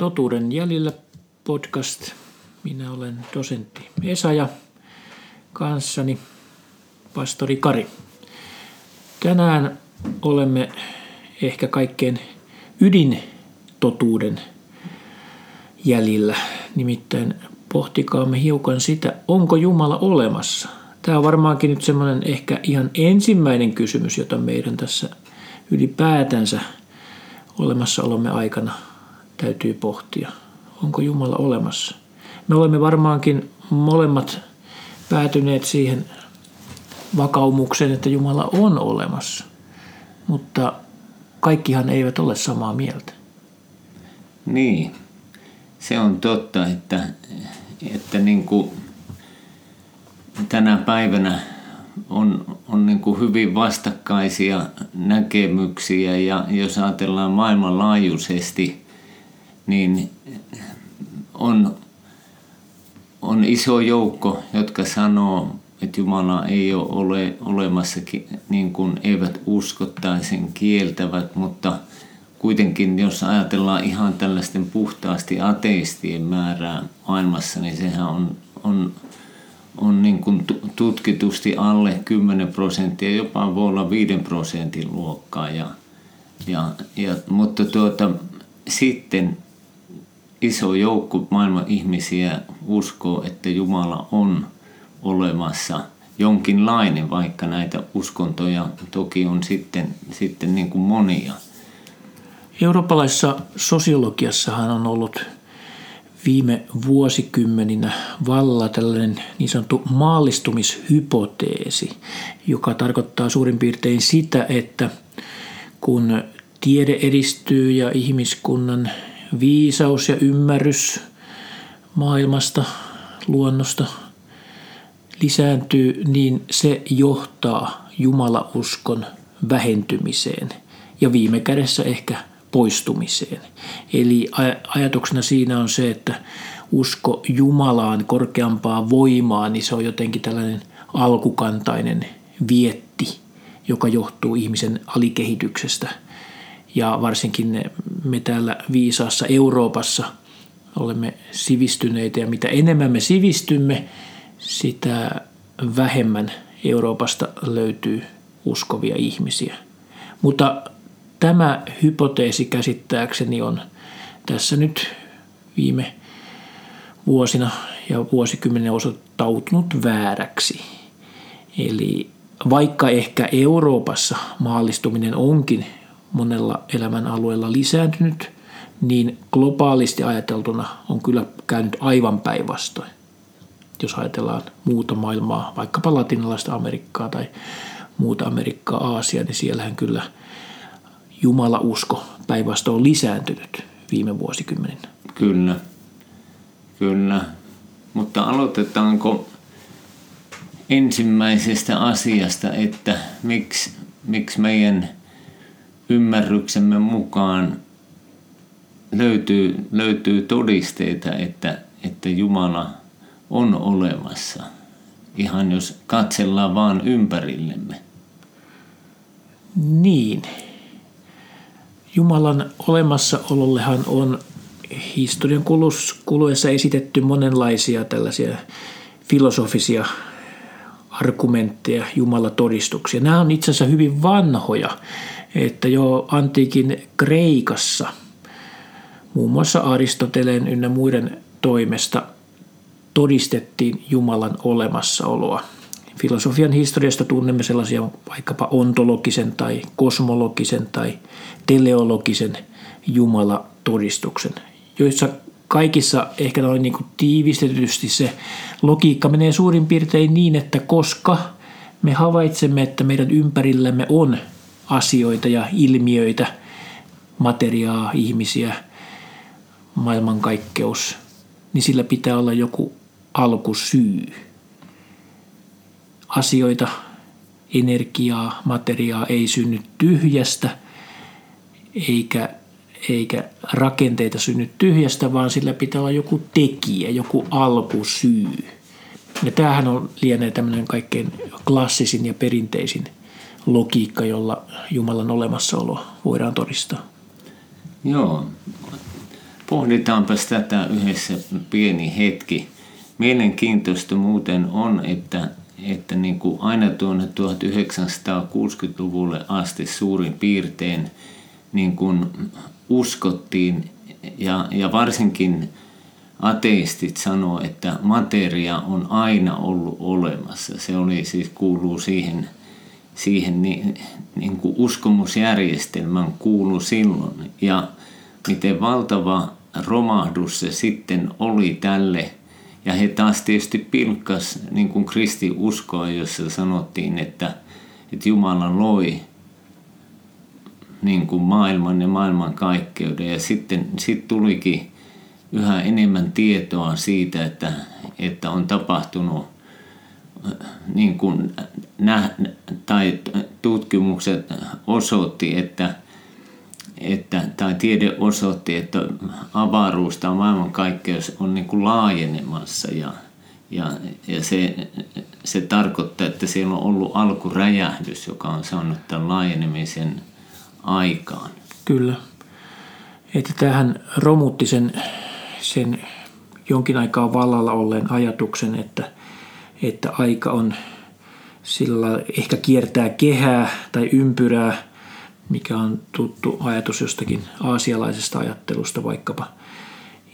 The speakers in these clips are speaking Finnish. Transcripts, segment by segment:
Totuuden jäljellä podcast. Minä olen dosentti Esa ja kanssani pastori Kari. Tänään olemme ehkä kaikkein ydintotuuden jäljillä. Nimittäin pohtikaamme hiukan sitä, onko Jumala olemassa. Tämä on varmaankin nyt semmoinen ehkä ihan ensimmäinen kysymys, jota meidän tässä ylipäätänsä olemassaolomme aikana täytyy pohtia. Onko Jumala olemassa? Me olemme varmaankin molemmat päätyneet siihen vakaumukseen, että Jumala on olemassa. Mutta kaikkihan eivät ole samaa mieltä. Niin, se on totta, että, että niin kuin tänä päivänä on, on niin kuin hyvin vastakkaisia näkemyksiä ja jos ajatellaan maailmanlaajuisesti, niin on, on iso joukko, jotka sanoo, että Jumala ei ole ole olemassakin, niin kuin eivät usko tai sen kieltävät, mutta kuitenkin jos ajatellaan ihan tällaisten puhtaasti ateistien määrää maailmassa, niin sehän on, on on niin kuin tutkitusti alle 10 prosenttia, jopa voi olla 5 prosentin luokkaa. Ja, ja, ja, mutta tuota, sitten iso joukko maailman ihmisiä uskoo, että Jumala on olemassa jonkinlainen, vaikka näitä uskontoja toki on sitten, sitten niin kuin monia. Eurooppalaisessa sosiologiassahan on ollut viime vuosikymmeninä vallalla tällainen niin sanottu maallistumishypoteesi, joka tarkoittaa suurin piirtein sitä, että kun tiede edistyy ja ihmiskunnan viisaus ja ymmärrys maailmasta, luonnosta lisääntyy, niin se johtaa jumalauskon vähentymiseen ja viime kädessä ehkä poistumiseen. Eli ajatuksena siinä on se, että usko Jumalaan, korkeampaa voimaa, niin se on jotenkin tällainen alkukantainen vietti, joka johtuu ihmisen alikehityksestä. Ja varsinkin me täällä viisaassa Euroopassa olemme sivistyneitä ja mitä enemmän me sivistymme, sitä vähemmän Euroopasta löytyy uskovia ihmisiä. Mutta tämä hypoteesi käsittääkseni on tässä nyt viime vuosina ja vuosikymmenen osoittautunut vääräksi. Eli vaikka ehkä Euroopassa maallistuminen onkin monella elämän alueella lisääntynyt, niin globaalisti ajateltuna on kyllä käynyt aivan päinvastoin. Jos ajatellaan muuta maailmaa, vaikkapa latinalaista Amerikkaa tai muuta Amerikkaa, Aasiaa, niin siellähän kyllä – jumalausko päinvastoin on lisääntynyt viime vuosikymmeninä. Kyllä, kyllä. Mutta aloitetaanko ensimmäisestä asiasta, että miksi, miksi meidän ymmärryksemme mukaan löytyy, löytyy todisteita, että, että Jumala on olemassa. Ihan jos katsellaan vaan ympärillemme. Niin, Jumalan olemassaolollehan on historian kuluessa esitetty monenlaisia tällaisia filosofisia argumentteja, Jumalatodistuksia. Nämä on itse asiassa hyvin vanhoja, että jo antiikin Kreikassa muun muassa Aristoteleen ynnä muiden toimesta todistettiin Jumalan olemassaoloa. Filosofian historiasta tunnemme sellaisia vaikkapa ontologisen tai kosmologisen tai teleologisen jumalatodistuksen, joissa kaikissa ehkä noin niin tiivistetysti se logiikka menee suurin piirtein niin, että koska me havaitsemme, että meidän ympärillämme on asioita ja ilmiöitä, materiaa, ihmisiä, maailmankaikkeus, niin sillä pitää olla joku alkusyy asioita, energiaa, materiaa ei synny tyhjästä, eikä, eikä rakenteita synny tyhjästä, vaan sillä pitää olla joku tekijä, joku alkusyy. Ja tämähän on lienee tämmöinen kaikkein klassisin ja perinteisin logiikka, jolla Jumalan olemassaolo voidaan todistaa. Joo. pohditaanpas tätä yhdessä pieni hetki. Mielenkiintoista muuten on, että, että niin kuin aina tuonne 1960-luvulle asti suurin piirtein niin kuin uskottiin ja, ja varsinkin ateistit sanoo, että materia on aina ollut olemassa. Se oli siis kuuluu siihen, siihen niin, niin kuin uskomusjärjestelmän kuulu silloin. Ja miten valtava romahdus se sitten oli tälle. Ja he taas tietysti pilkkas niin kuin kristi uskoa, jossa sanottiin, että, että Jumala loi niin kuin maailman ja maailman kaikkeuden. Ja sitten sit tulikin yhä enemmän tietoa siitä, että, että on tapahtunut niin kuin nä, tai tutkimukset osoitti, että, että, tai tiede osoitti, että avaruus tai maailmankaikkeus on niin kuin laajenemassa ja, ja, ja se, se tarkoittaa, että siellä on ollut alkuräjähdys, joka on saanut tämän laajenemisen aikaan. Kyllä. Että tähän romutti sen, sen jonkin aikaa vallalla olleen ajatuksen, että, että aika on sillä ehkä kiertää kehää tai ympyrää, mikä on tuttu ajatus jostakin aasialaisesta ajattelusta vaikkapa.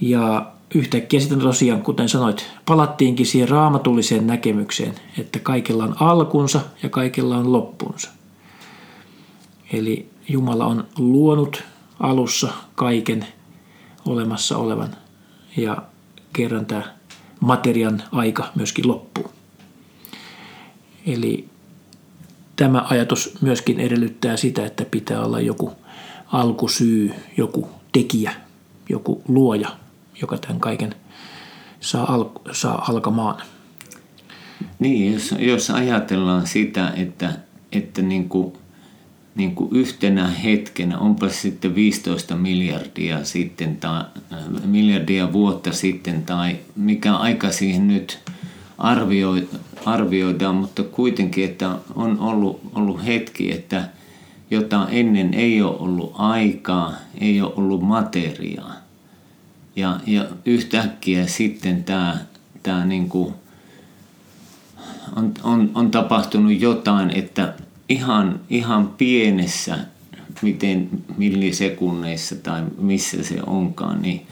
Ja yhtäkkiä sitten tosiaan, kuten sanoit, palattiinkin siihen raamatulliseen näkemykseen, että kaikella on alkunsa ja kaikella on loppunsa. Eli Jumala on luonut alussa kaiken olemassa olevan ja kerran tämä materian aika myöskin loppuu. Eli tämä ajatus myöskin edellyttää sitä, että pitää olla joku alkusyy, joku tekijä, joku luoja, joka tämän kaiken saa, al- saa alkamaan. Niin, jos, jos ajatellaan sitä, että, että niin kuin – niin kuin yhtenä hetkenä, onpa sitten 15 miljardia sitten tai miljardia vuotta sitten tai mikä aika siihen nyt arvioidaan, mutta kuitenkin, että on ollut, ollut hetki, että jota ennen ei ole ollut aikaa, ei ole ollut materiaa. Ja, ja yhtäkkiä sitten tämä, tämä niin kuin on, on, on tapahtunut jotain, että ihan, ihan pienessä, miten millisekunneissa tai missä se onkaan, niin,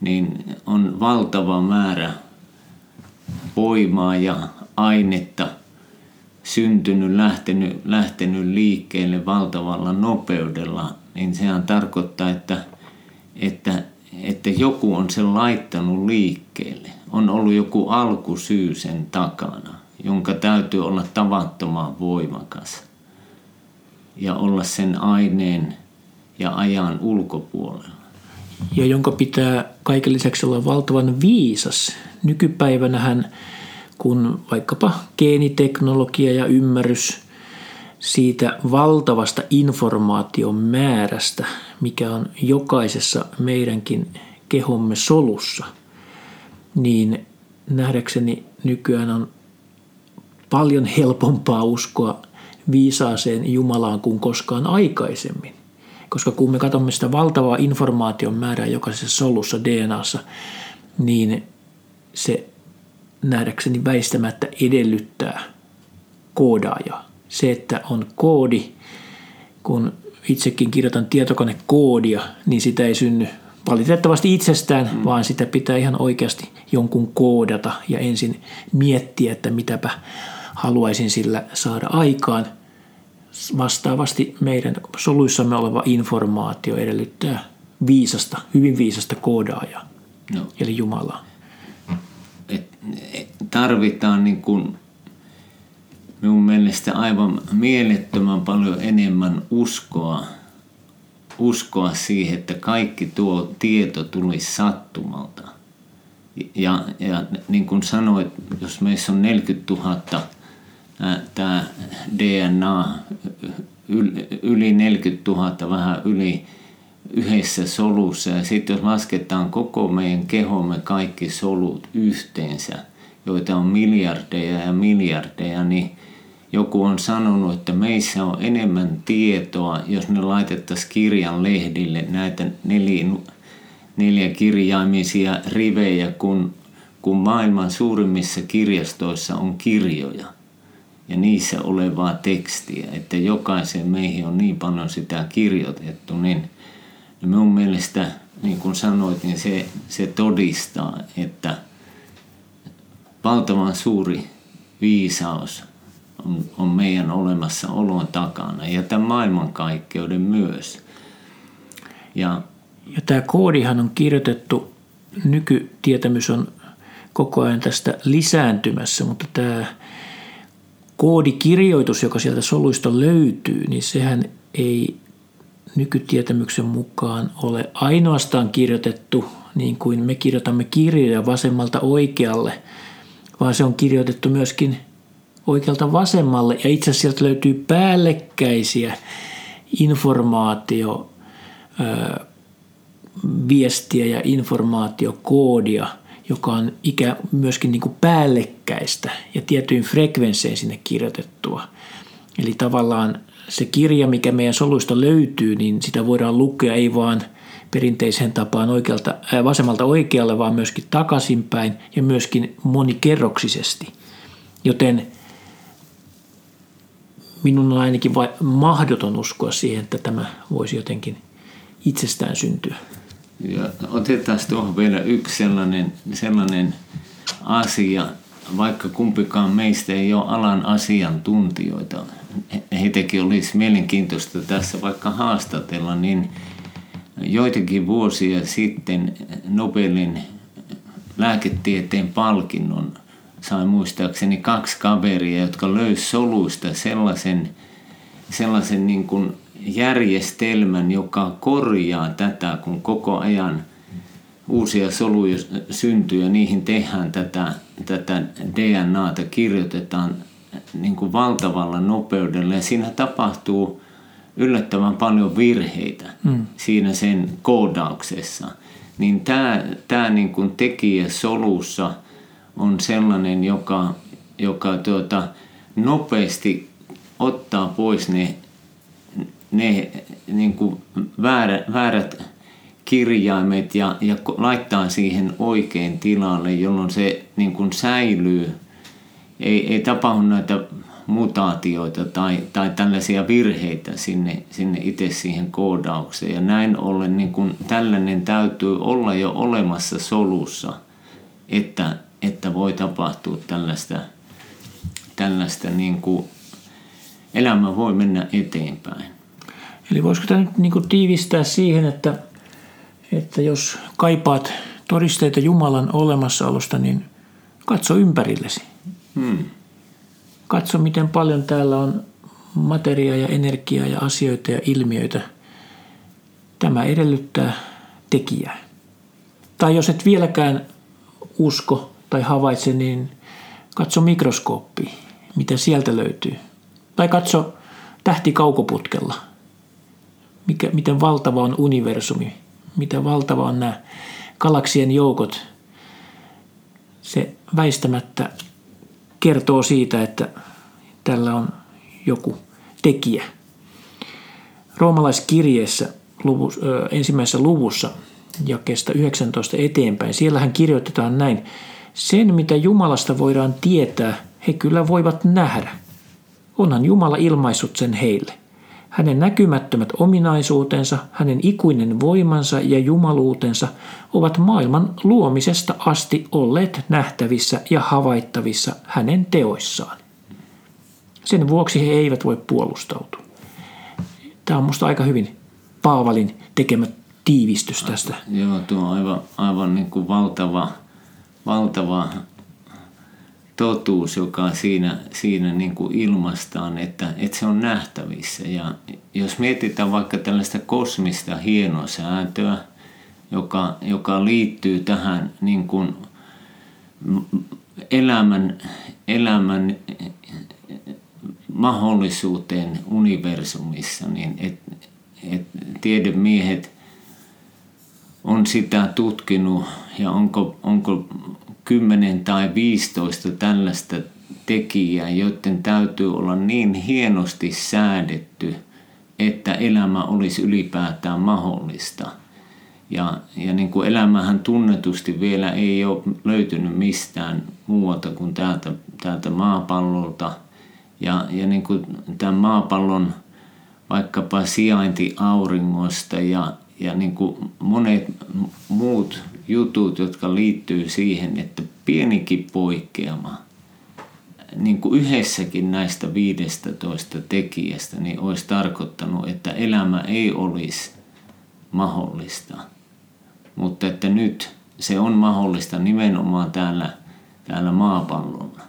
niin on valtava määrä voimaa ja ainetta syntynyt, lähtenyt, lähtenyt liikkeelle valtavalla nopeudella, niin sehän tarkoittaa, että, että, että joku on sen laittanut liikkeelle. On ollut joku alkusyy sen takana, jonka täytyy olla tavattoman voimakas ja olla sen aineen ja ajan ulkopuolella. Ja jonka pitää kaiken lisäksi olla valtavan viisas. Nykypäivänähän, kun vaikkapa geeniteknologia ja ymmärrys siitä valtavasta informaation määrästä, mikä on jokaisessa meidänkin kehomme solussa, niin nähdäkseni nykyään on paljon helpompaa uskoa viisaaseen Jumalaan kuin koskaan aikaisemmin. Koska kun me katsomme sitä valtavaa informaation määrää jokaisessa solussa DNAssa, niin se nähdäkseni väistämättä edellyttää koodaajaa. Se, että on koodi, kun itsekin kirjoitan tietokonekoodia, niin sitä ei synny valitettavasti itsestään, mm. vaan sitä pitää ihan oikeasti jonkun koodata ja ensin miettiä, että mitäpä haluaisin sillä saada aikaan. Vastaavasti meidän soluissamme oleva informaatio edellyttää viisasta, hyvin viisasta koodaajaa, no. eli Jumalaa. Tarvitaan niin kuin minun mielestä aivan mielettömän paljon enemmän uskoa, uskoa siihen, että kaikki tuo tieto tulisi sattumalta. Ja, ja niin kuin sanoit, jos meissä on 40 000 tämä DNA yli 40 000, vähän yli yhdessä solussa. Ja sitten jos lasketaan koko meidän kehomme kaikki solut yhteensä, joita on miljardeja ja miljardeja, niin joku on sanonut, että meissä on enemmän tietoa, jos ne laitettaisiin kirjan lehdille näitä neli, neljäkirjaimisia rivejä, kun, kun maailman suurimmissa kirjastoissa on kirjoja ja niissä olevaa tekstiä, että jokaisen meihin on niin paljon sitä kirjoitettu, niin minun mielestä, niin kuin sanoit, niin se, se todistaa, että valtavan suuri viisaus on, on meidän olemassaolon takana ja tämän maailmankaikkeuden myös. Ja, ja tämä koodihan on kirjoitettu, nykytietämys on koko ajan tästä lisääntymässä, mutta tämä koodikirjoitus, joka sieltä soluista löytyy, niin sehän ei nykytietämyksen mukaan ole ainoastaan kirjoitettu niin kuin me kirjoitamme kirjoja vasemmalta oikealle, vaan se on kirjoitettu myöskin oikealta vasemmalle ja itse asiassa sieltä löytyy päällekkäisiä informaatio, viestiä ja informaatiokoodia, joka on ikä myöskin niin kuin päällekkäistä ja tietyin frekvenssein sinne kirjoitettua. Eli tavallaan se kirja, mikä meidän soluista löytyy, niin sitä voidaan lukea ei vaan perinteiseen tapaan oikealta, ää, vasemmalta oikealle, vaan myöskin takaisinpäin ja myöskin monikerroksisesti. Joten minun on ainakin vai, mahdoton uskoa siihen, että tämä voisi jotenkin itsestään syntyä. Ja otetaan tuohon vielä yksi sellainen, sellainen asia, vaikka kumpikaan meistä ei ole alan asiantuntijoita, heitäkin olisi mielenkiintoista tässä vaikka haastatella, niin joitakin vuosia sitten Nobelin lääketieteen palkinnon sai muistaakseni kaksi kaveria, jotka löysivät soluista sellaisen, sellaisen niin kuin järjestelmän, joka korjaa tätä, kun koko ajan uusia soluja syntyy ja niihin tehdään tätä, tätä DNAta, kirjoitetaan niin kuin valtavalla nopeudella ja siinä tapahtuu yllättävän paljon virheitä mm. siinä sen koodauksessa. Niin tämä, tämä niin kuin tekijä solussa on sellainen, joka, joka tuota, nopeasti ottaa pois ne, ne niin kuin väärät, väärät kirjaimet ja, ja laittaa siihen oikein tilalle, jolloin se niin kuin säilyy – ei, ei tapahdu näitä mutaatioita tai, tai tällaisia virheitä sinne, sinne itse siihen koodaukseen. Ja näin ollen niin kun tällainen täytyy olla jo olemassa solussa, että, että voi tapahtua tällaista, tällaista niin kuin elämä voi mennä eteenpäin. Eli voisiko tämä nyt niin tiivistää siihen, että, että jos kaipaat todisteita Jumalan olemassaolosta, niin katso ympärillesi Hmm. Katso, miten paljon täällä on materiaa ja energiaa ja asioita ja ilmiöitä. Tämä edellyttää tekijää. Tai jos et vieläkään usko tai havaitse, niin katso mikroskooppi, mitä sieltä löytyy. Tai katso tähti kaukoputkella, mikä, miten valtava on universumi, miten valtava on nämä galaksien joukot. Se väistämättä kertoo siitä, että tällä on joku tekijä. Roomalaiskirjeessä luvus, ö, ensimmäisessä luvussa jakeesta 19 eteenpäin, siellähän kirjoitetaan näin. Sen, mitä Jumalasta voidaan tietää, he kyllä voivat nähdä. Onhan Jumala ilmaissut sen heille. Hänen näkymättömät ominaisuutensa, hänen ikuinen voimansa ja jumaluutensa ovat maailman luomisesta asti olleet nähtävissä ja havaittavissa hänen teoissaan. Sen vuoksi he eivät voi puolustautua. Tämä on minusta aika hyvin Paavalin tekemä tiivistys tästä. Joo, tuo on aivan, aivan niin kuin valtava, valtava totuus, joka siinä, siinä niin kuin ilmastaan, että, että se on nähtävissä. Ja jos mietitään vaikka tällaista kosmista hienosääntöä, joka, joka liittyy tähän niin kuin elämän, elämän mahdollisuuteen universumissa, niin et, et tiedemiehet on sitä tutkinut ja onko, onko 10 tai 15 tällaista tekijää, joiden täytyy olla niin hienosti säädetty, että elämä olisi ylipäätään mahdollista. Ja, ja niin kuin elämähän tunnetusti vielä ei ole löytynyt mistään muualta kuin täältä, täältä maapallolta. Ja, ja niin kuin tämän maapallon vaikkapa sijainti auringosta ja, ja niin kuin monet muut jutut, jotka liittyy siihen, että pienikin poikkeama niin kuin yhdessäkin näistä 15 tekijästä niin olisi tarkoittanut, että elämä ei olisi mahdollista. Mutta että nyt se on mahdollista nimenomaan täällä, täällä maapallolla.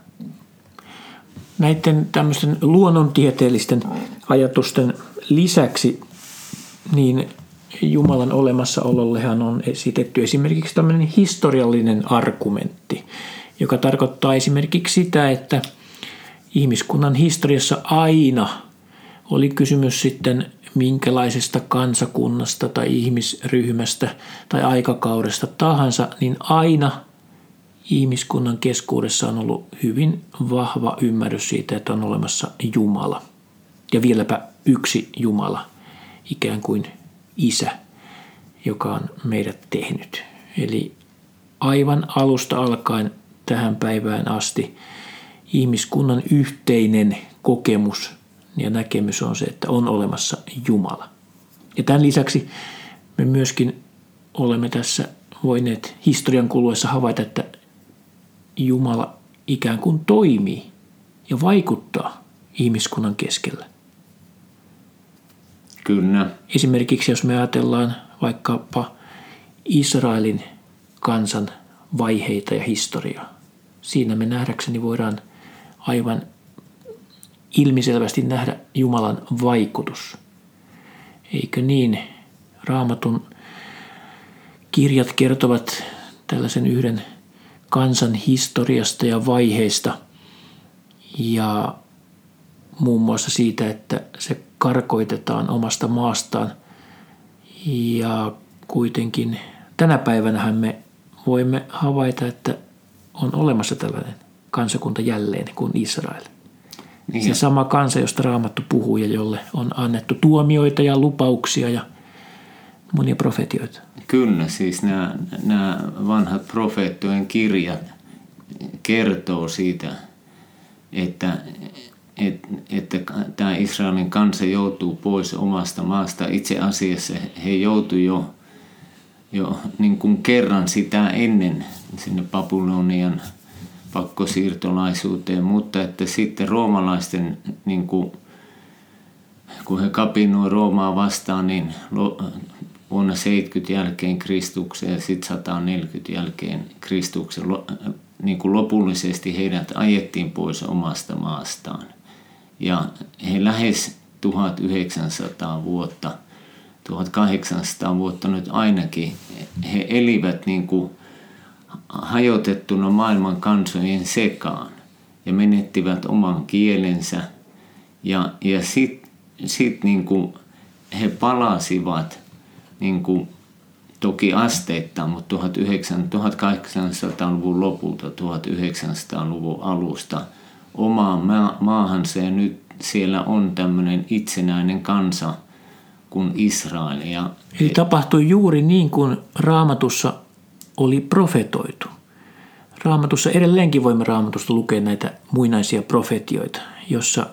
Näiden tämmöisten luonnontieteellisten ajatusten lisäksi niin Jumalan olemassaolollehan on esitetty esimerkiksi tämmöinen historiallinen argumentti, joka tarkoittaa esimerkiksi sitä, että ihmiskunnan historiassa aina oli kysymys sitten minkälaisesta kansakunnasta tai ihmisryhmästä tai aikakaudesta tahansa, niin aina ihmiskunnan keskuudessa on ollut hyvin vahva ymmärrys siitä, että on olemassa Jumala. Ja vieläpä yksi Jumala, ikään kuin isä, joka on meidät tehnyt. Eli aivan alusta alkaen tähän päivään asti ihmiskunnan yhteinen kokemus ja näkemys on se, että on olemassa Jumala. Ja tämän lisäksi me myöskin olemme tässä voineet historian kuluessa havaita, että Jumala ikään kuin toimii ja vaikuttaa ihmiskunnan keskellä. Kyllä. Esimerkiksi jos me ajatellaan vaikkapa Israelin kansan vaiheita ja historiaa. Siinä me nähdäkseni voidaan aivan ilmiselvästi nähdä Jumalan vaikutus. Eikö niin? Raamatun kirjat kertovat tällaisen yhden kansan historiasta ja vaiheista ja muun muassa siitä, että se karkoitetaan omasta maastaan. Ja kuitenkin tänä päivänä me voimme havaita, että on olemassa tällainen kansakunta jälleen kuin Israel. Niin. Se sama kansa, josta Raamattu puhuu ja jolle on annettu tuomioita ja lupauksia ja monia profetioita. Kyllä, siis nämä, nämä vanhat profeettojen kirjat kertoo siitä, että, että, tämä Israelin kansa joutuu pois omasta maasta. Itse asiassa he joutuivat jo, jo niin kuin kerran sitä ennen sinne Babylonian – pakkosiirtolaisuuteen, mutta että sitten roomalaisten, niin kuin, kun he kapinoi Roomaa vastaan, niin vuonna 70 jälkeen Kristuksen ja sitten 140 jälkeen Kristuksen niin kuin lopullisesti heidät ajettiin pois omasta maastaan. Ja he lähes 1900 vuotta, 1800 vuotta nyt ainakin, he elivät niin kuin hajotettuna maailman kansojen sekaan ja menettivät oman kielensä. Ja, ja sitten sit niin he palasivat niin kuin, toki asteittain, mutta 1800-luvun lopulta, 1900-luvun alusta omaan maahansa ja nyt siellä on tämmöinen itsenäinen kansa kuin Israel. Ja Eli tapahtui juuri niin kuin raamatussa oli profetoitu. Raamatussa edelleenkin voimme raamatusta lukea näitä muinaisia profetioita, jossa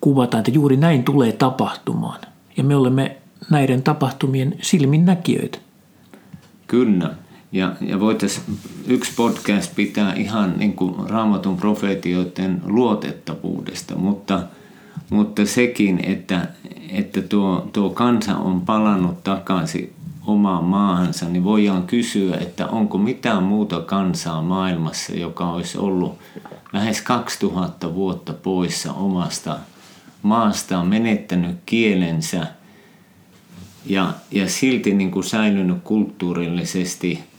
kuvataan, että juuri näin tulee tapahtumaan. Ja me olemme näiden tapahtumien silminnäkijöitä. Kyllä. Ja, ja voitaisiin yksi podcast pitää ihan niin kuin raamatun profetioiden luotettavuudesta, mutta, mutta sekin, että, että tuo, tuo kansa on palannut takaisin omaan maahansa, niin voidaan kysyä, että onko mitään muuta kansaa maailmassa, joka olisi ollut lähes 2000 vuotta poissa omasta maastaan, menettänyt kielensä ja, ja silti niin kuin säilynyt kulttuurillisesti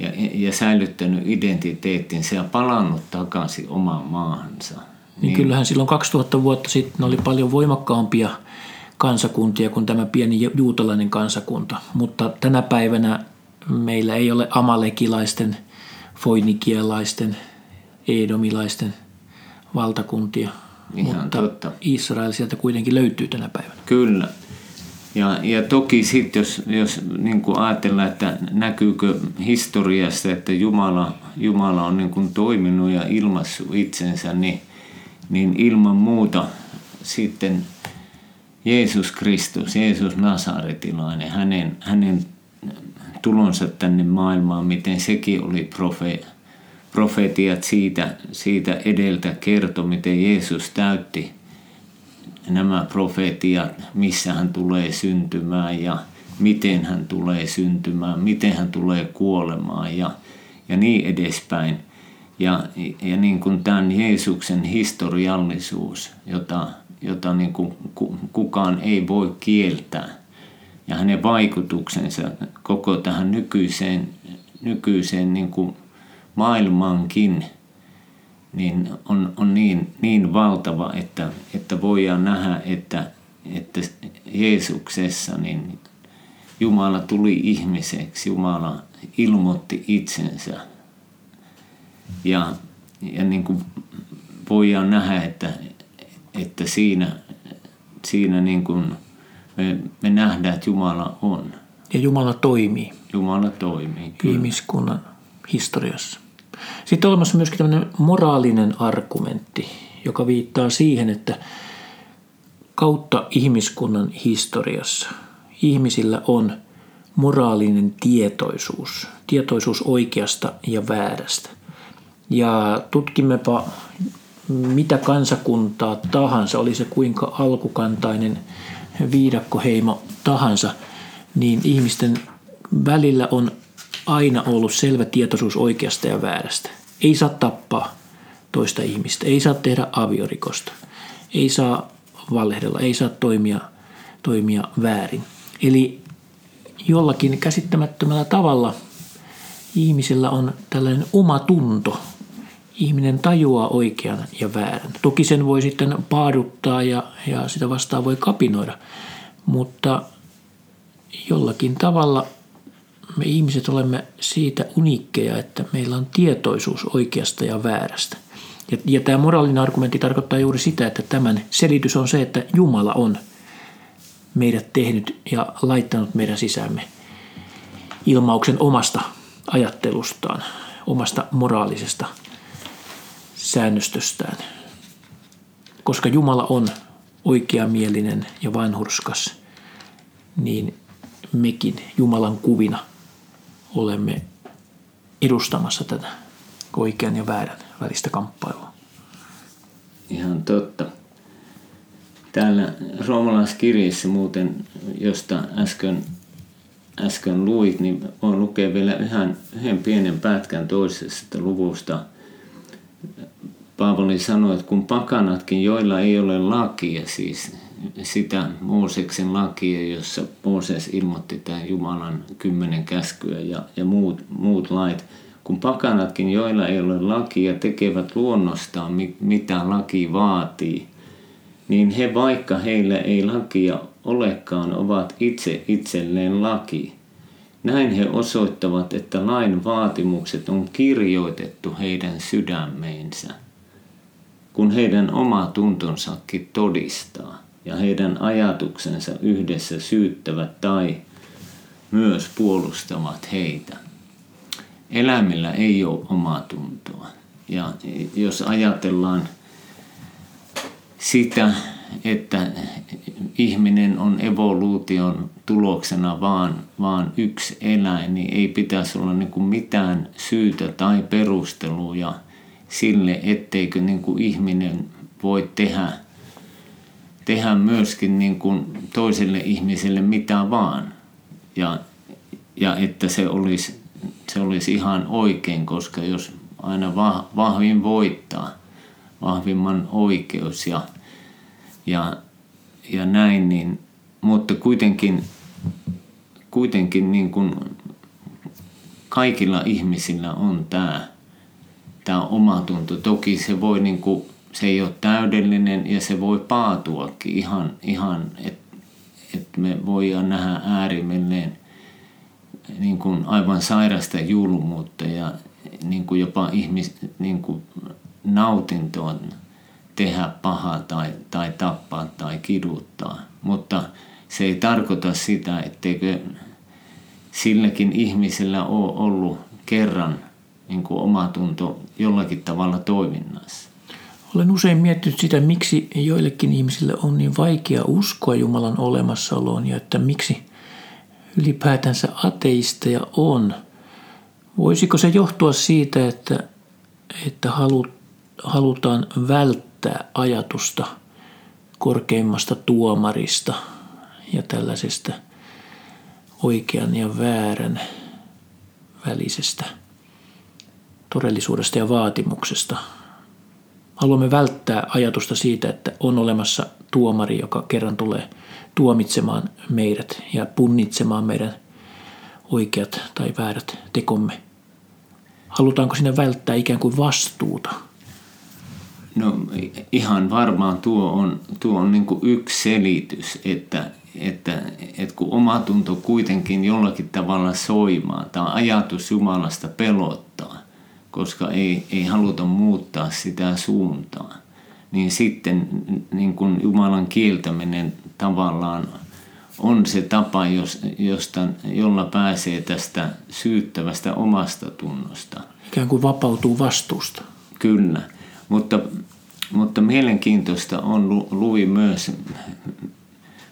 ja, ja säilyttänyt identiteettinsä ja palannut takaisin omaan maahansa. Niin, niin kyllähän silloin 2000 vuotta sitten oli paljon voimakkaampia – kansakuntia kuin tämä pieni juutalainen kansakunta. Mutta tänä päivänä meillä ei ole amalekilaisten, foinikialaisten, edomilaisten valtakuntia. Ihan mutta totta. Israel sieltä kuitenkin löytyy tänä päivänä. Kyllä. Ja, ja toki sitten, jos, jos niin kuin ajatellaan, että näkyykö historiassa, että Jumala, Jumala on niin kuin toiminut ja ilmassut itsensä, niin, niin ilman muuta sitten Jeesus Kristus, Jeesus Nasaretilainen, hänen, hänen tulonsa tänne maailmaan, miten sekin oli profe, profetiat siitä, siitä edeltä kertoi, miten Jeesus täytti nämä profetiat, missä hän tulee syntymään ja miten hän tulee syntymään, miten hän tulee kuolemaan ja, ja niin edespäin. Ja, ja niin kuin tämän Jeesuksen historiallisuus, jota, jota niin kuin kukaan ei voi kieltää, ja hänen vaikutuksensa koko tähän nykyiseen, nykyiseen niin kuin maailmankin – niin on, on niin, niin valtava, että, että voidaan nähdä, että, että Jeesuksessa niin Jumala tuli ihmiseksi, Jumala ilmoitti itsensä. Ja, ja niin kuin voidaan nähdä, että, että siinä, siinä niin kuin me, me nähdään, että Jumala on. Ja Jumala toimii. Jumala toimii. Kyllä. Ihmiskunnan historiassa. Sitten on olemassa myöskin tämmöinen moraalinen argumentti, joka viittaa siihen, että kautta ihmiskunnan historiassa ihmisillä on moraalinen tietoisuus, tietoisuus oikeasta ja väärästä. Ja tutkimmepa mitä kansakuntaa tahansa, oli se kuinka alkukantainen viidakkoheimo tahansa, niin ihmisten välillä on aina ollut selvä tietoisuus oikeasta ja väärästä. Ei saa tappaa toista ihmistä, ei saa tehdä aviorikosta, ei saa valehdella, ei saa toimia, toimia väärin. Eli jollakin käsittämättömällä tavalla ihmisellä on tällainen oma tunto. Ihminen tajuaa oikean ja väärän. Toki sen voi sitten paaduttaa ja, ja sitä vastaan voi kapinoida, mutta jollakin tavalla – me ihmiset olemme siitä uniikkeja, että meillä on tietoisuus oikeasta ja väärästä. Ja, ja tämä moraalinen argumentti tarkoittaa juuri sitä, että tämän selitys on se, että Jumala on meidät tehnyt ja laittanut meidän sisäämme ilmauksen omasta ajattelustaan, omasta moraalisesta säännöstöstään. Koska Jumala on oikeamielinen ja vanhurskas, niin mekin Jumalan kuvina – olemme edustamassa tätä oikean ja väärän välistä kamppailua. Ihan totta. Täällä roomalaiskirjeessä muuten, josta äsken, äsken luit, niin on lukee vielä yhden, yhden pienen pätkän toisesta luvusta. Paavali sanoi, että kun pakanatkin, joilla ei ole lakia, siis sitä Mooseksen lakia, jossa Mooses ilmoitti tämän Jumalan kymmenen käskyä ja, ja muut, muut lait. Kun pakanatkin, joilla ei ole lakia, tekevät luonnostaan, mitä laki vaatii, niin he, vaikka heillä ei lakia olekaan, ovat itse itselleen laki. Näin he osoittavat, että lain vaatimukset on kirjoitettu heidän sydämeensä, kun heidän oma tuntonsakin todistaa ja heidän ajatuksensa yhdessä syyttävät tai myös puolustavat heitä. Eläimillä ei ole omaa tuntoa. Ja jos ajatellaan sitä, että ihminen on evoluution tuloksena vaan, vaan yksi eläin, niin ei pitäisi olla niin kuin mitään syytä tai perusteluja sille, etteikö niin kuin ihminen voi tehdä – tehdä myöskin niin kuin toiselle ihmiselle mitä vaan. Ja, ja että se olisi, se olisi ihan oikein, koska jos aina vahvin voittaa, vahvimman oikeus ja, ja, ja näin, niin, mutta kuitenkin, kuitenkin niin kuin kaikilla ihmisillä on tämä, tämä omatunto. Toki se voi niin kuin se ei ole täydellinen ja se voi paatuakin ihan, ihan että et me voidaan nähdä äärimmilleen niin kuin aivan sairasta julmuutta ja niin kuin jopa ihmis, niin kuin nautintoon tehdä pahaa tai, tai tappaa tai kiduttaa. Mutta se ei tarkoita sitä, etteikö silläkin ihmisellä ole ollut kerran niin kuin omatunto jollakin tavalla toiminnassa. Olen usein miettinyt sitä, miksi joillekin ihmisille on niin vaikea uskoa Jumalan olemassaoloon ja että miksi ylipäätänsä ateisteja on. Voisiko se johtua siitä, että, että halutaan välttää ajatusta korkeimmasta tuomarista ja tällaisesta oikean ja väärän välisestä todellisuudesta ja vaatimuksesta – Haluamme välttää ajatusta siitä, että on olemassa tuomari, joka kerran tulee tuomitsemaan meidät ja punnitsemaan meidän oikeat tai väärät tekomme. Halutaanko sinne välttää ikään kuin vastuuta? No ihan varmaan tuo on, tuo on niin yksi selitys, että, että, että kun omatunto kuitenkin jollakin tavalla soimaa, tämä ajatus Jumalasta pelottaa, koska ei, ei haluta muuttaa sitä suuntaa. Niin sitten niin kuin Jumalan kieltäminen tavallaan on se tapa, josta, jolla pääsee tästä syyttävästä omasta tunnosta. Ikään kuin vapautuu vastuusta. Kyllä, mutta, mutta mielenkiintoista on, luvi myös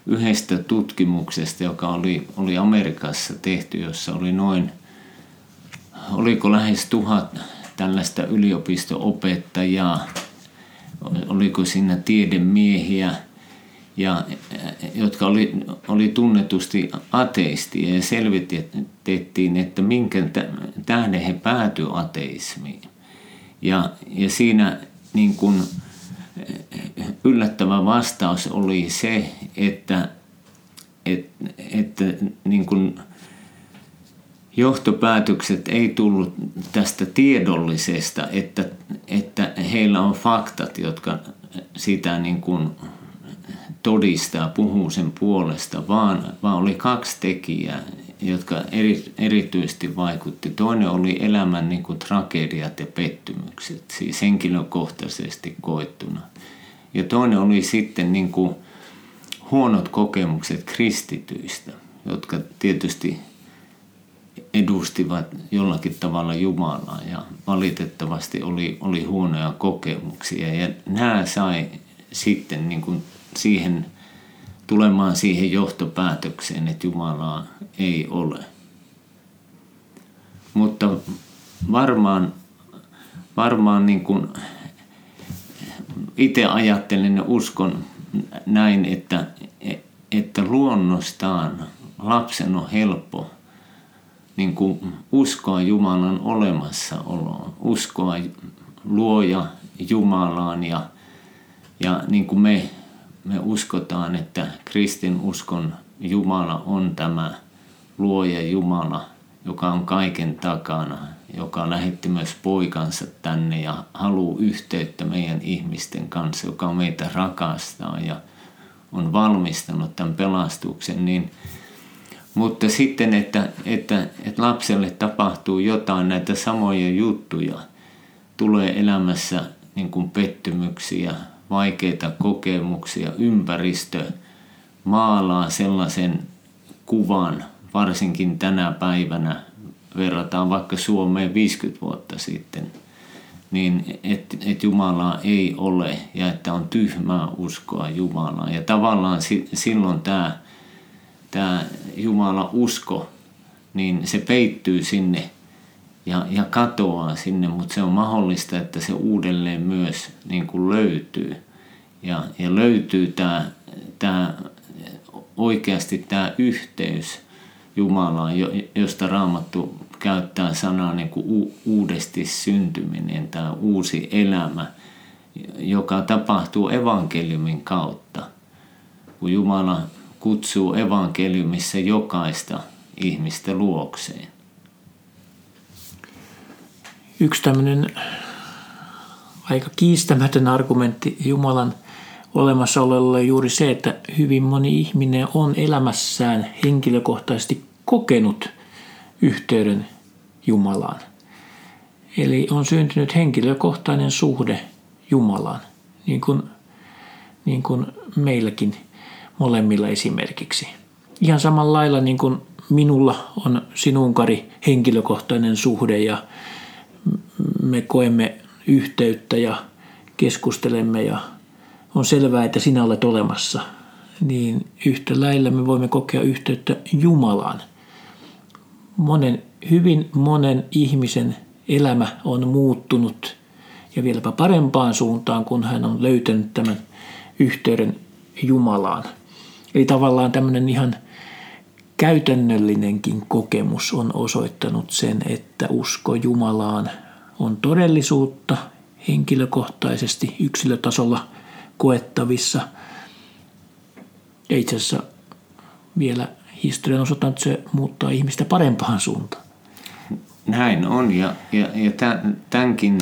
yhdestä tutkimuksesta, joka oli, oli Amerikassa tehty, jossa oli noin oliko lähes tuhat tällaista yliopisto-opettajaa, oliko siinä tiedemiehiä, ja, jotka oli, oli tunnetusti ateistia ja selvitettiin, että minkä tähden he päätyivät ateismiin. Ja, ja siinä niin kun, yllättävä vastaus oli se, että, että, että niin kun, johtopäätökset ei tullut tästä tiedollisesta, että, että heillä on faktat, jotka sitä niin kuin todistaa, puhuu sen puolesta, vaan, vaan oli kaksi tekijää, jotka eri, erityisesti vaikutti. Toinen oli elämän niin kuin tragediat ja pettymykset, siis henkilökohtaisesti koettuna. Ja toinen oli sitten niin kuin huonot kokemukset kristityistä, jotka tietysti edustivat jollakin tavalla Jumalaa ja valitettavasti oli, oli huonoja kokemuksia. Ja nämä sai sitten niin kuin siihen, tulemaan siihen johtopäätökseen, että Jumalaa ei ole. Mutta varmaan, varmaan niin kuin itse ajattelen ja uskon näin, että, että luonnostaan lapsen on helppo – niin kuin uskoa Jumalan olemassaoloon, uskoa luoja Jumalaan ja, ja niin kuin me, me uskotaan, että kristin uskon Jumala on tämä luoja Jumala, joka on kaiken takana, joka lähetti myös poikansa tänne ja haluaa yhteyttä meidän ihmisten kanssa, joka meitä rakastaa ja on valmistanut tämän pelastuksen, niin – mutta sitten, että, että, että lapselle tapahtuu jotain näitä samoja juttuja, tulee elämässä niin kuin pettymyksiä, vaikeita kokemuksia, ympäristö maalaa sellaisen kuvan, varsinkin tänä päivänä, verrataan vaikka Suomeen 50 vuotta sitten, niin että et Jumalaa ei ole ja että on tyhmää uskoa Jumalaa. Ja tavallaan si, silloin tämä tämä Jumala usko, niin se peittyy sinne ja, ja katoaa sinne, mutta se on mahdollista, että se uudelleen myös niin kuin löytyy. Ja, ja löytyy tämä, tämä oikeasti tämä yhteys Jumalaan, josta Raamattu käyttää sanaa niin kuin uudesti syntyminen, tämä uusi elämä, joka tapahtuu evankeliumin kautta. Kun Jumala kutsuu evankeliumissa jokaista ihmistä luokseen. Yksi tämmöinen aika kiistämätön argumentti Jumalan olemassaololle juuri se, että hyvin moni ihminen on elämässään henkilökohtaisesti kokenut yhteyden Jumalaan. Eli on syntynyt henkilökohtainen suhde Jumalaan, niin kuin, niin kuin meilläkin – molemmilla esimerkiksi. Ihan samalla lailla niin kuin minulla on sinun Kari henkilökohtainen suhde ja me koemme yhteyttä ja keskustelemme ja on selvää, että sinä olet olemassa, niin yhtä lailla me voimme kokea yhteyttä Jumalaan. Monen, hyvin monen ihmisen elämä on muuttunut ja vieläpä parempaan suuntaan, kun hän on löytänyt tämän yhteyden Jumalaan. Eli tavallaan tämmöinen ihan käytännöllinenkin kokemus on osoittanut sen, että usko Jumalaan on todellisuutta henkilökohtaisesti yksilötasolla koettavissa. Ja itse asiassa vielä historian osoittanut, että se muuttaa ihmistä parempaan suuntaan. Näin on ja, ja, ja tämänkin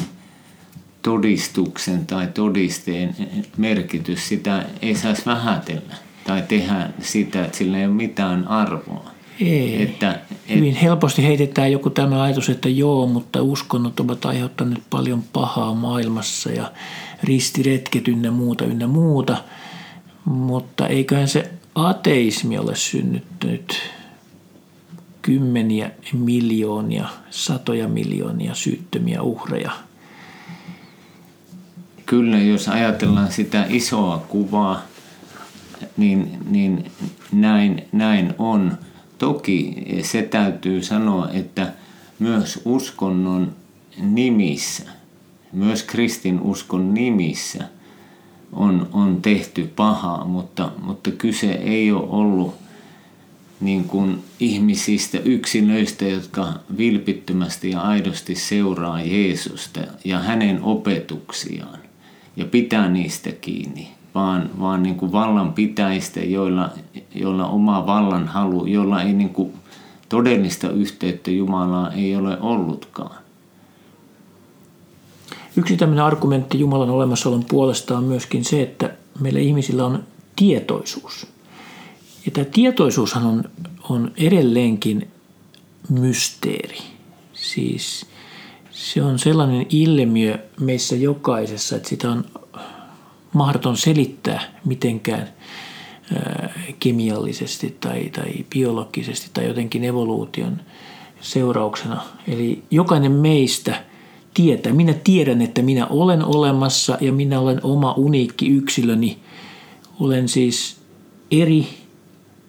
todistuksen tai todisteen merkitys, sitä ei saisi vähätellä tai tehdä sitä, että sillä ei ole mitään arvoa. Ei. Että, et... Hyvin helposti heitetään joku tämä ajatus, että joo, mutta uskonnot ovat aiheuttaneet paljon pahaa maailmassa ja ristiretket ynnä muuta ynnä muuta. Mutta eiköhän se ateismi ole synnyttänyt kymmeniä miljoonia, satoja miljoonia syyttömiä uhreja. Kyllä, jos ajatellaan sitä isoa kuvaa, niin, niin näin, näin on. Toki se täytyy sanoa, että myös uskonnon nimissä, myös kristin uskon nimissä on, on tehty pahaa, mutta, mutta kyse ei ole ollut niin kuin ihmisistä, yksilöistä, jotka vilpittömästi ja aidosti seuraa Jeesusta ja hänen opetuksiaan ja pitää niistä kiinni vaan, vaan niin kuin vallanpitäjistä, joilla, joilla oma vallan halu, joilla ei niin kuin todellista yhteyttä Jumalaan ei ole ollutkaan. Yksi tämmöinen argumentti Jumalan olemassaolon puolesta on myöskin se, että meillä ihmisillä on tietoisuus. Ja tämä tietoisuushan on, on edelleenkin mysteeri. Siis se on sellainen ilmiö meissä jokaisessa, että sitä on mahdoton selittää mitenkään kemiallisesti tai, tai biologisesti tai jotenkin evoluution seurauksena. Eli jokainen meistä tietää, minä tiedän, että minä olen olemassa ja minä olen oma uniikki yksilöni. Olen siis eri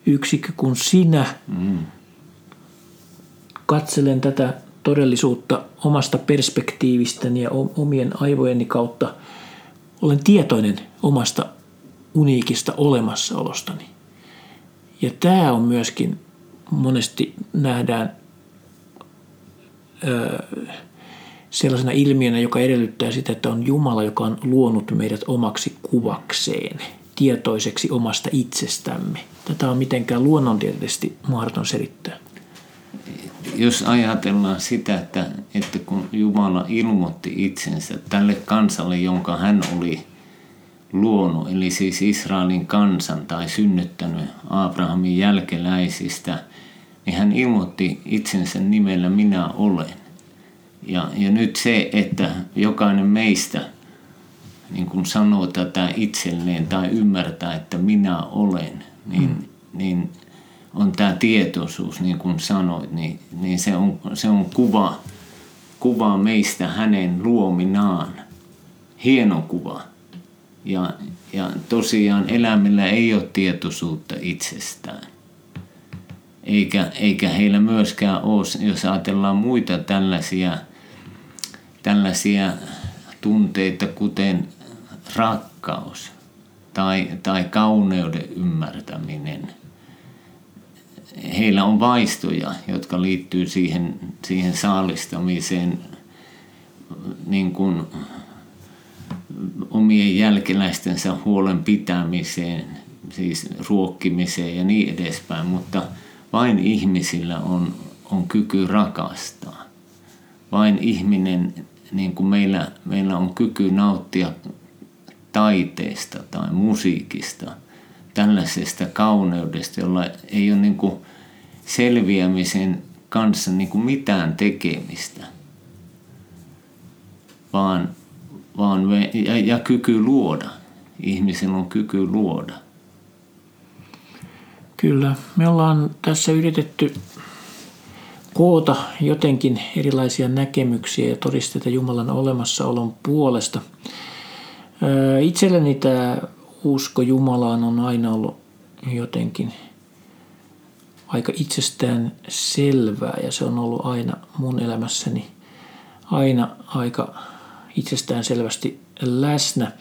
yksikö kuin sinä. Mm. Katselen tätä todellisuutta omasta perspektiivistäni ja omien aivojeni kautta – olen tietoinen omasta uniikista olemassaolostani. Ja tämä on myöskin monesti nähdään ö, sellaisena ilmiönä, joka edellyttää sitä, että on Jumala, joka on luonut meidät omaksi kuvakseen, tietoiseksi omasta itsestämme. Tätä on mitenkään luonnontieteellisesti mahdoton selittää jos ajatellaan sitä, että, että kun Jumala ilmoitti itsensä tälle kansalle, jonka hän oli luonut, eli siis Israelin kansan tai synnyttänyt Abrahamin jälkeläisistä, niin hän ilmoitti itsensä nimellä minä olen. Ja, ja nyt se, että jokainen meistä niin kuin sanoo tätä itselleen tai ymmärtää, että minä olen, niin, mm. niin on tämä tietoisuus, niin kuin sanoit, niin, niin se, on, se on kuva, kuva meistä hänen luominaan. Hieno kuva. Ja, ja tosiaan eläimillä ei ole tietoisuutta itsestään. Eikä, eikä heillä myöskään ole, jos ajatellaan muita tällaisia, tällaisia tunteita, kuten rakkaus tai, tai kauneuden ymmärtäminen – heillä on vaistoja, jotka liittyy siihen, siihen saalistamiseen, niin kuin omien jälkeläistensä huolen pitämiseen, siis ruokkimiseen ja niin edespäin, mutta vain ihmisillä on, on kyky rakastaa. Vain ihminen, niin kuin meillä, meillä on kyky nauttia taiteesta tai musiikista, tällaisesta kauneudesta, jolla ei ole niin kuin selviämisen kanssa niin kuin mitään tekemistä, vaan, vaan me, ja, ja kyky luoda. Ihmisellä on kyky luoda. Kyllä, me ollaan tässä yritetty koota jotenkin erilaisia näkemyksiä ja todisteita Jumalan olemassaolon puolesta. Itselleni tämä usko Jumalaan on aina ollut jotenkin aika itsestään selvää ja se on ollut aina mun elämässäni aina aika itsestään selvästi läsnä.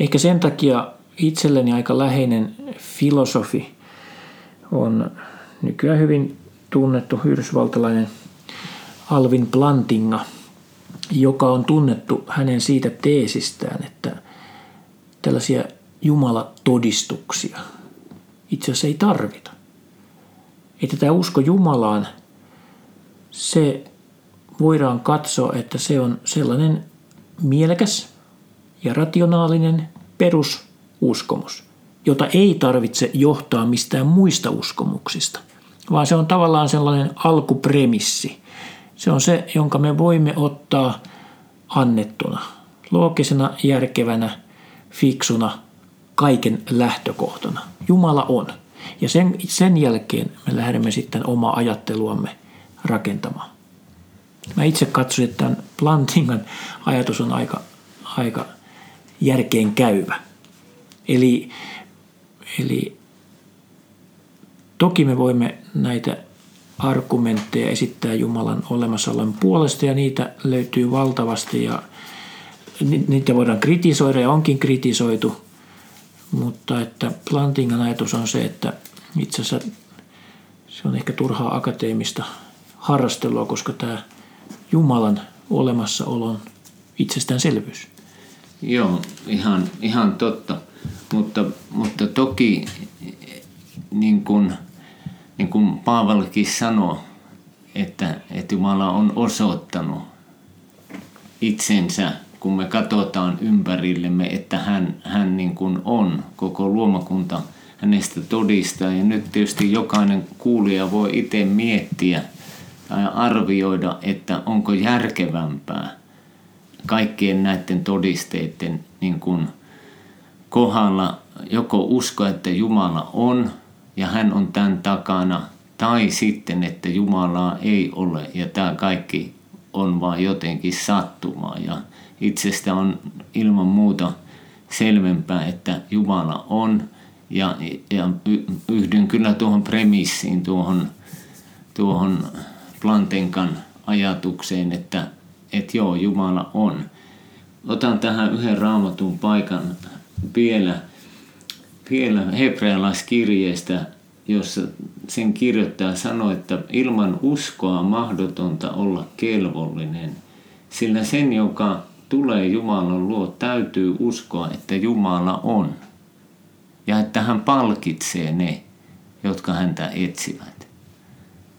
Ehkä sen takia itselleni aika läheinen filosofi on nykyään hyvin tunnettu yhdysvaltalainen Alvin Plantinga, joka on tunnettu hänen siitä teesistään, että tällaisia jumalatodistuksia itse asiassa ei tarvita. Että tämä usko Jumalaan, se voidaan katsoa, että se on sellainen mielekäs ja rationaalinen perususkomus, jota ei tarvitse johtaa mistään muista uskomuksista, vaan se on tavallaan sellainen alkupremissi. Se on se, jonka me voimme ottaa annettuna, loogisena, järkevänä, fiksuna, kaiken lähtökohtana. Jumala on. Ja sen, sen jälkeen me lähdemme sitten omaa ajatteluamme rakentamaan. Mä itse katsoin, että tämän Plantingan ajatus on aika, aika järkeen käyvä. Eli, eli toki me voimme näitä argumentteja esittää Jumalan olemassaolon puolesta ja niitä löytyy valtavasti ja niitä voidaan kritisoida ja onkin kritisoitu, mutta että Plantingan ajatus on se, että itse asiassa se on ehkä turhaa akateemista harrastelua, koska tämä Jumalan olemassaolo on itsestäänselvyys. Joo, ihan, ihan totta. Mutta, mutta toki niin kuin, niin kuin Paavalkin sanoi, että, että Jumala on osoittanut itsensä, kun me katsotaan ympärillemme, että hän, hän niin kuin on, koko luomakunta hänestä todistaa. Ja nyt tietysti jokainen kuulija voi itse miettiä – tai arvioida, että onko järkevämpää kaikkien näiden todisteiden niin kuin kohdalla joko uskoa, että Jumala on ja hän on tämän takana, tai sitten, että Jumalaa ei ole ja tämä kaikki on vain jotenkin sattumaa. Ja itsestä on ilman muuta selvempää, että Jumala on ja, ja yhdyn kyllä tuohon premissiin, tuohon, tuohon Plantenkan ajatukseen, että, että joo, Jumala on. Otan tähän yhden raamatun paikan vielä, vielä hebrealaiskirjeestä, jossa sen kirjoittaja sanoi, että ilman uskoa on mahdotonta olla kelvollinen, sillä sen, joka tulee Jumalan luo, täytyy uskoa, että Jumala on ja että hän palkitsee ne, jotka häntä etsivät.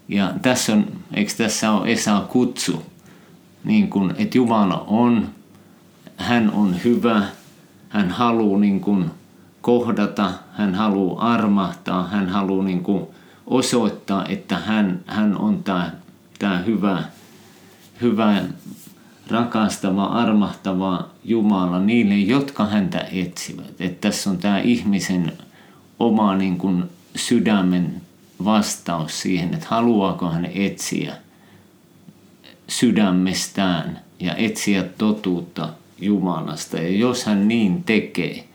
Ja tässä on, eikö tässä ole Esa kutsu, niin kuin, että Jumala on, hän on hyvä, hän haluaa niin kuin kohdata, hän haluaa armahtaa, hän haluaa niin kuin osoittaa, että hän, hän on tämä, tämä hyvä, hyvä, rakastava, armahtava Jumala niille, jotka häntä etsivät. Että tässä on tämä ihmisen oma niin kuin sydämen vastaus siihen, että haluaako hän etsiä sydämestään ja etsiä totuutta Jumalasta. Ja jos hän niin tekee,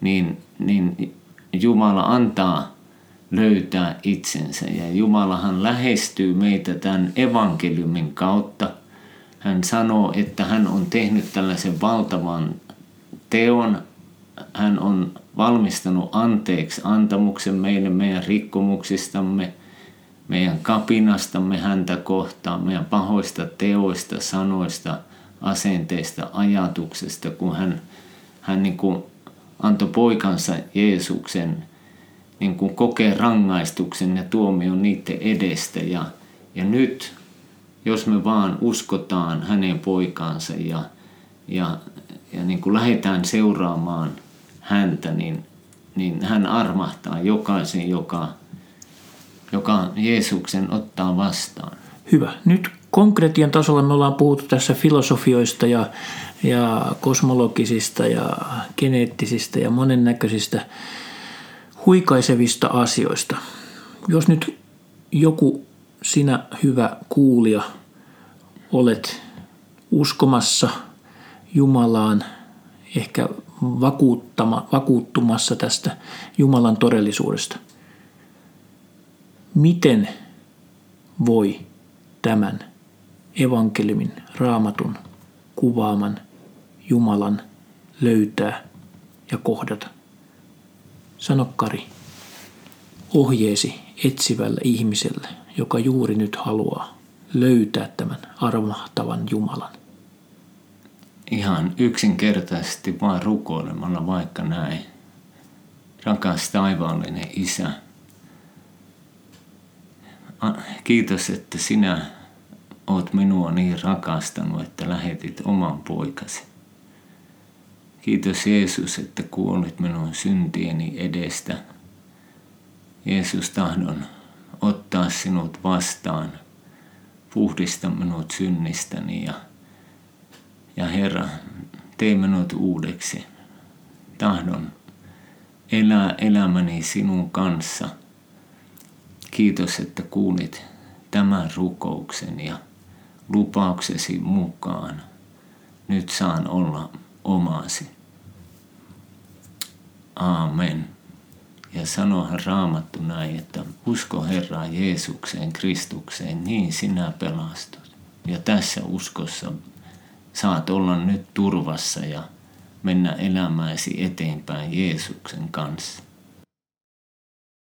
niin, niin Jumala antaa löytää itsensä. Ja Jumalahan lähestyy meitä tämän evankeliumin kautta. Hän sanoo, että hän on tehnyt tällaisen valtavan teon. Hän on valmistanut anteeksi antamuksen meille meidän rikkomuksistamme, meidän kapinastamme häntä kohtaan, meidän pahoista teoista, sanoista, asenteista, ajatuksesta, kun hän, hän niin kuin antoi poikansa Jeesuksen niin kuin kokee rangaistuksen ja tuomion niiden edestä. Ja, ja nyt, jos me vaan uskotaan hänen poikaansa ja, ja, ja niin kuin lähdetään seuraamaan – häntä, niin, niin hän armahtaa jokaisen, joka, joka Jeesuksen ottaa vastaan. Hyvä. Nyt konkretian tasolla me ollaan puhuttu tässä filosofioista ja, ja kosmologisista ja geneettisistä ja monennäköisistä huikaisevista asioista. Jos nyt joku sinä hyvä kuulija olet uskomassa Jumalaan, ehkä vakuuttama, vakuuttumassa tästä Jumalan todellisuudesta. Miten voi tämän evankeliumin, raamatun, kuvaaman Jumalan löytää ja kohdata? Sano Kari, ohjeesi etsivälle ihmiselle, joka juuri nyt haluaa löytää tämän armahtavan Jumalan. Ihan yksinkertaisesti vaan rukoilemalla vaikka näin. Rakas taivaallinen Isä, kiitos, että sinä oot minua niin rakastanut, että lähetit oman poikasi. Kiitos Jeesus, että kuolit minun syntieni edestä. Jeesus tahdon ottaa sinut vastaan, puhdista minut synnistäni ja, ja Herra, tee minut uudeksi. Tahdon elää elämäni sinun kanssa. Kiitos, että kuulit tämän rukouksen ja lupauksesi mukaan. Nyt saan olla omasi. Aamen. Ja sanohan raamattu näin, että usko Herraan Jeesukseen, Kristukseen, niin sinä pelastut. Ja tässä uskossa saat olla nyt turvassa ja mennä elämääsi eteenpäin Jeesuksen kanssa.